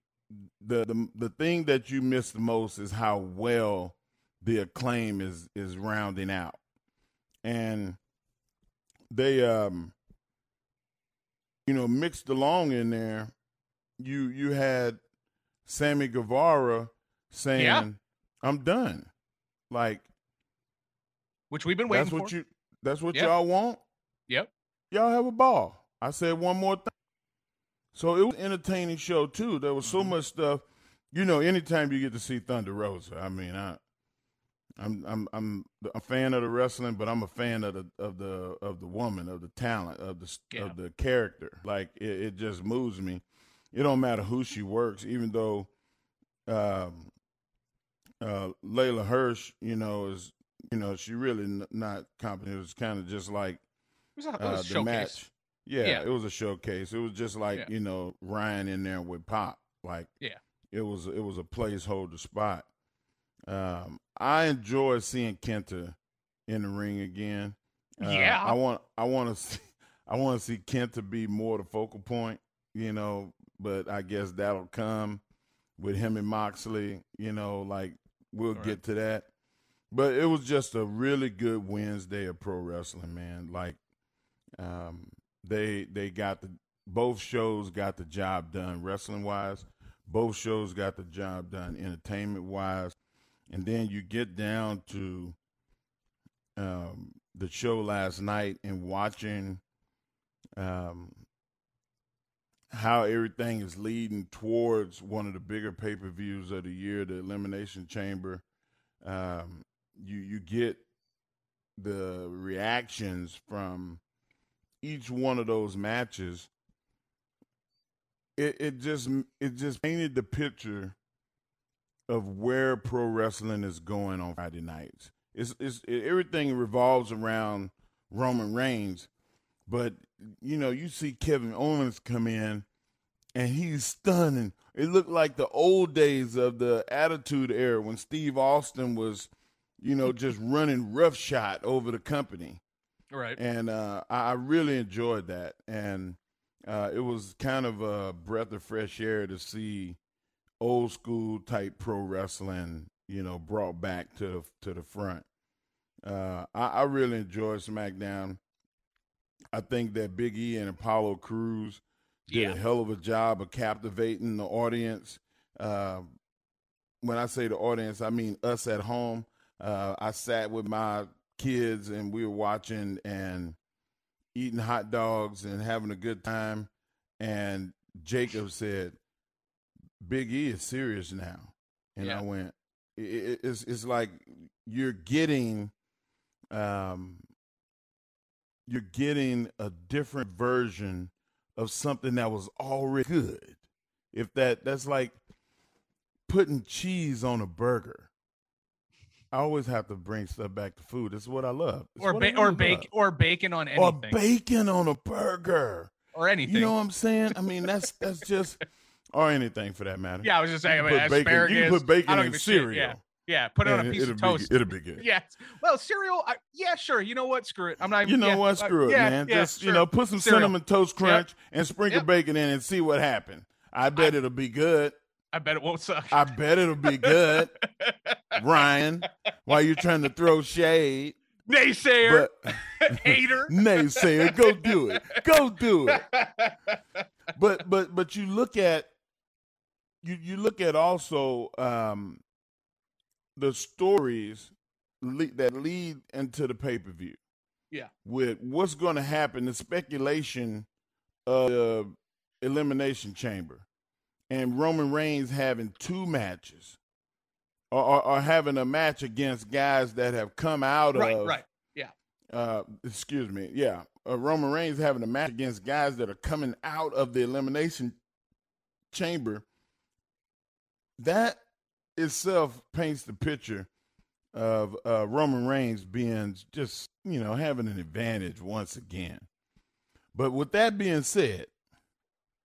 the, the the thing that you miss the most is how well the acclaim is is rounding out, and they um you know mixed along in there. You you had Sammy Guevara saying, Yeah. "I'm done," like Which we've been waiting that's what you that's what Yep. y'all want. Yep. Y'all have a ball. I said one more thing. So it was an entertaining show too. There was so Mm-hmm. much stuff. You know, anytime you get to see Thunder Rosa, I mean, I, I'm I'm I'm a fan of the wrestling, but I'm a fan of the of the of the woman, of the talent, of the Yeah. of the character. Like it, it just moves me. It don't matter who she works, even though um, uh, Leyla Hirsch, you know, is you know she really n- not competent. It was kind of just like It was a, it uh, the showcase. match. Yeah, Yeah. it was a showcase. It was just like Yeah. you know Ryan in there with Pop. Like Yeah. it was it was a placeholder spot. Um, I enjoy seeing Kenta in the ring again. Uh, Yeah. I want I want to see I want to see Kenta be more the focal point. You know, but I guess that'll come with him and Moxley. You know, like we'll get to that. But it was just a really good Wednesday of pro wrestling, man. Like um, they they got the both shows got the job done wrestling wise. Both shows got the job done entertainment wise. And then you get down to um, the show last night and watching um, how everything is leading towards one of the bigger pay per views of the year, the Elimination Chamber. Um, you you get the reactions from each one of those matches. It it just it just painted the picture of where pro wrestling is going on Friday nights. It's it's it, everything revolves around Roman Reigns, but you know you see Kevin Owens come in and he's stunning. It looked like the old days of the Attitude Era when Steve Austin was, you know, just running roughshod over the company. Right. And uh, I, I really enjoyed that, and uh, it was kind of a breath of fresh air to see old school type pro wrestling, you know, brought back to the to the front. Uh, I, I really enjoyed SmackDown. I think that Big E and Apollo Crews did Yeah. a hell of a job of captivating the audience. Uh, when I say the audience, I mean us at home. Uh, I sat with my kids and we were watching and eating hot dogs and having a good time. And Jacob said, "Big E is serious now," and Yeah. I went, "It's it's like you're getting, um, you're getting a different version of something that was already good. If that that's like putting cheese on a burger." I always have to bring stuff back to food. Is what I love. It's Or what I ba- or bake or bacon on anything. or bacon on a burger or anything. You know what I'm saying? I mean, that's that's just or anything for that matter. Yeah, I was just saying. You I put bacon- you can put bacon I don't in a shit, cereal. Yeah, yeah. Put it on a piece of toast. good- it'll be good. Yeah. Well, cereal. I, yeah, sure. You know what? Screw it. I'm not. Even, You know yeah, what? uh, Screw it, yeah, man. yeah, Just you know, put some Cereal. cinnamon toast Yep. crunch and sprinkle Yep. bacon in and see what happens. I bet it'll be good. I bet it won't suck. I bet it'll be good. Ryan, while you're trying to throw shade. Naysayer. But Hater. naysayer, go do it. Go do it. But but but you look at you you look at also um the stories le- that lead into the pay per view Yeah. with what's going to happen, the speculation of the elimination chamber, and Roman Reigns having two matches, or, or, or having a match against guys that have come out Right. of Right. Yeah. uh, excuse me, yeah, uh, Roman Reigns having a match against guys that are coming out of the elimination chamber. That itself paints the picture of uh, Roman Reigns being just, you know, having an advantage once again. But with that being said,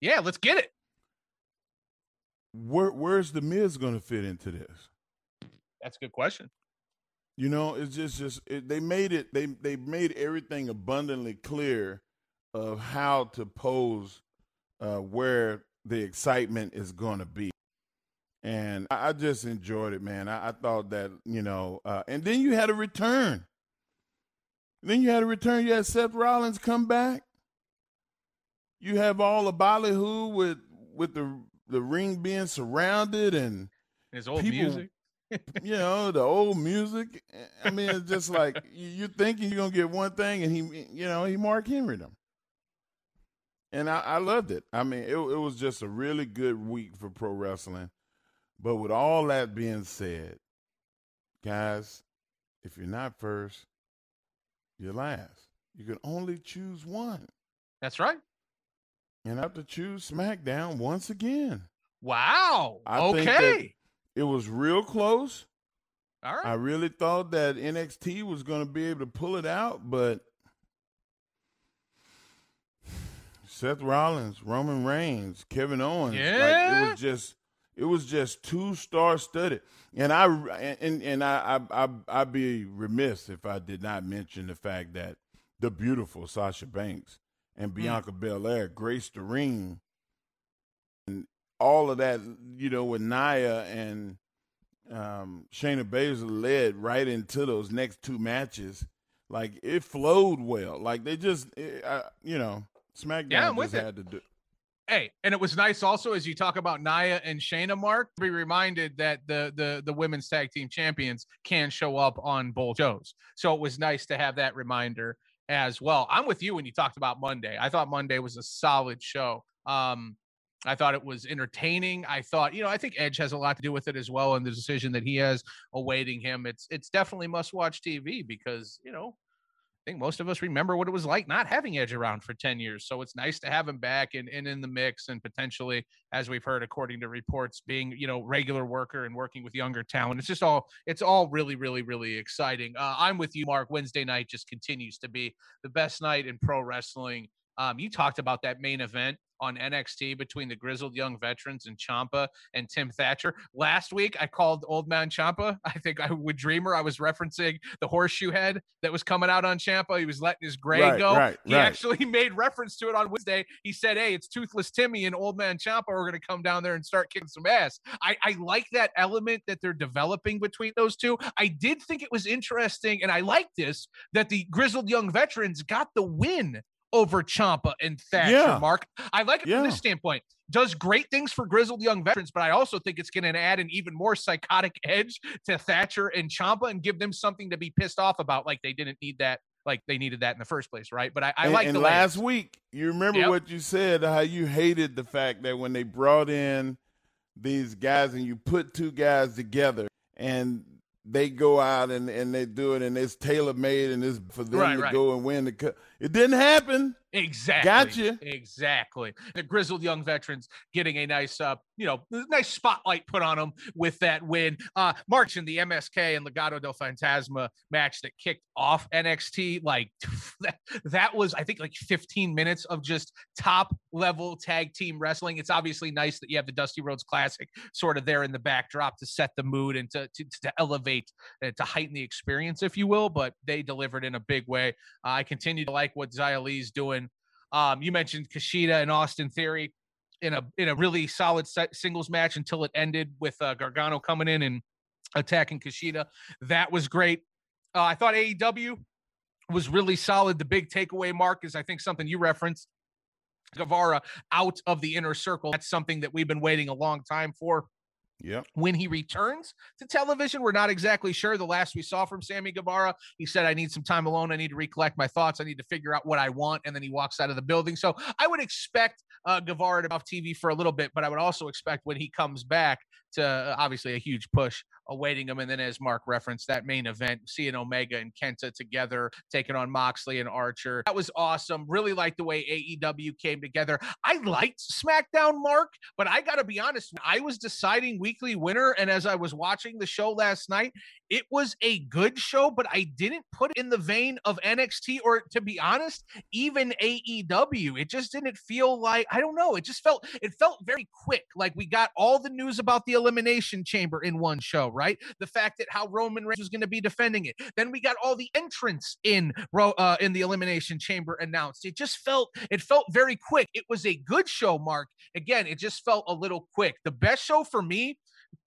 Yeah. Let's get it. where where's the Miz going to fit into this? That's a good question. You know, it's just just it, they made it they they made everything abundantly clear of how to pose uh, where the excitement is going to be, and I, just enjoyed it, man. I, I thought that you know, uh, and then you had a return. Then you had a return. You had Seth Rollins come back. You have all the ballyhoo with with the the ring being surrounded and His old people- music. you know, the old music. I mean, it's just like you- you're thinking you're gonna get one thing, and he, you know, he Mark Henry them, and I, I loved it. I mean, it, it was just a really good week for pro wrestling. But with all that being said, guys, if you're not first, you're last. You can only choose one, That's right. and I have to choose SmackDown once again. Wow. I okay. it was real close. All right. I really thought that NXT was going to be able to pull it out, but Seth Rollins, Roman Reigns, Kevin Owens, like, it was just it was just two star studded. And I and and I I I I'd be remiss if I did not mention the fact that the beautiful Sasha Banks and Bianca Belair graced the ring and all of that, you know, with Nia and um, Shayna Baszler led right into those next two matches. Like it flowed well. Like they just, it, uh, you know, SmackDown Yeah, just had to do. Hey, and it was nice also as you talk about Nia and Shayna Mark, be reminded that the the the women's tag team champions can show up on both shows. So it was nice to have that reminder as well. I'm with you when you talked about Monday. I thought Monday was a solid show. Um I thought it was entertaining. I thought, you know, I think Edge has a lot to do with it as well and the decision that he has awaiting him. It's it's definitely must watch TV because, you know, think most of us remember what it was like not having Edge around for 10 years. So it's nice to have him back and, and in the mix and potentially, as we've heard, according to reports, being, you know, regular worker and working with younger talent. It's just all, it's all really, really, really exciting. Uh, I'm with you, Mark. Wednesday night just continues to be the best night in pro wrestling Um, you talked about that main event on NXT between the grizzled young veterans and Ciampa and Tim Thatcher. Last week, I called Old Man Ciampa. I think I would Dreamer. I was referencing the horseshoe head that was coming out on Ciampa. He was letting his gray Right, go. right, he right. actually made reference to it on Wednesday. He said, Hey, it's Toothless Timmy and Old Man Ciampa. We're going to come down there and start kicking some ass. I, I like that element that they're developing between those two. I did think it was interesting, and I like this that the grizzled young veterans got the win over Ciampa and Thatcher, Yeah. Mark. I like it from this standpoint. Does great things for grizzled young veterans, but I also think it's going to add an even more psychotic edge to Thatcher and Ciampa and give them something to be pissed off about, like they didn't need that, like they needed that in the first place, right? But I, I and, like and the last layers. week, you remember Yep. what you said, how you hated the fact that when they brought in these guys and you put two guys together and they go out and, and they do it and it's tailor made and it's for them Right, to right. go and win the cup. It didn't happen. Exactly. Gotcha. Exactly. The grizzled young veterans getting a nice, uh, you know, nice spotlight put on them with that win. Uh, March in the MSK and Legado del Fantasma match that kicked off NXT. Like that, that was, I think, like 15 minutes of just top level tag team wrestling. It's obviously nice that you have the Dusty Rhodes Classic sort of there in the backdrop to set the mood and to to, to elevate, uh, to heighten the experience, if you will. But they delivered in a big way. Uh, I continue to like what Xia Li's doing. Um, you mentioned Kushida and Austin Theory in a in a really solid singles match until it ended with uh, Gargano coming in and attacking Kushida. That was great. Uh, I thought AEW was really solid. The big takeaway mark is I think something you referenced. Guevara out of the inner circle. That's something that we've been waiting a long time for. Yep. When he returns to television, we're not exactly sure. The last we saw from Sammy Guevara, he said, I need some time alone. I need to recollect my thoughts. I need to figure out what I want. And then he walks out of the building. So I would expect uh, Guevara to be off TV for a little bit, but I would also expect when he comes back to uh, obviously a huge push awaiting him. And then, as Mark referenced, that main event, seeing Omega and Kenta together, taking on Moxley and Archer. That was awesome. Really liked the way AEW came together. I liked SmackDown, Mark, but I got to be honest, I was deciding weekly winner, and as I was watching the show last night, it was a good show, but I didn't put it in the vein of NXT or, to be honest, even AEW. It just didn't feel like I don't know. It just felt it felt very quick. Like we got all the news about the Elimination Chamber in one show, right? The fact that how Roman Reigns was going to be defending it. Then we got all the entrants in uh, in the Elimination Chamber announced. It just felt it felt very quick. It was a good show, Mark. Again, it just felt a little quick. The best show for me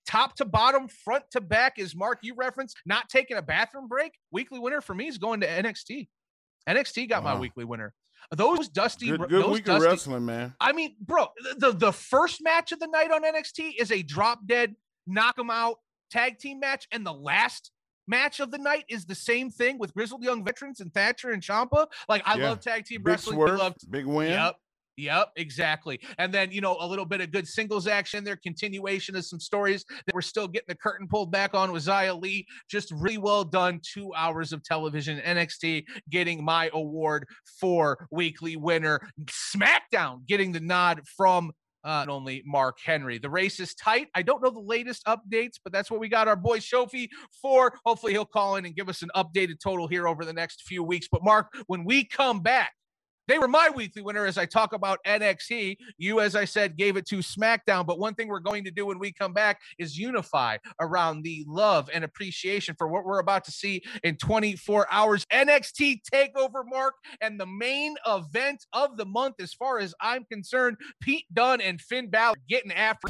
top to bottom, front to back, is Mark. You referenced not taking a bathroom break. Weekly winner for me is going to NXT. NXT got my weekly winner. Those dusty, Good, good those week of dusty, wrestling, man. I mean, bro, the the first match of the night on NXT is a drop dead, knock 'em out tag team match, and the last match of the night is the same thing with grizzled young veterans and Thatcher and Ciampa. Like I Yeah. love tag team Big wrestling. We swerve, big win. Yep. Yep, exactly. And then, you know, a little bit of good singles action there, continuation of some stories that we're still getting the curtain pulled back on with Xia Li. Just really well done. Two hours of television. NXT getting my award for weekly winner. SmackDown getting the nod from uh, only Mark Henry. The race is tight. I don't know the latest updates, but that's what we got our boy Shofi for. Hopefully, he'll call in and give us an updated total here over the next few weeks. But, Mark, when we come back, they were my weekly winner as I talk about NXT. You, as I said, gave it to SmackDown. But one thing we're going to do when we come back is unify around the love and appreciation for what we're about to see in 24 hours. NXT TakeOver Mark and the main event of the month, as far as I'm concerned, Pete Dunne and Finn Balor getting after.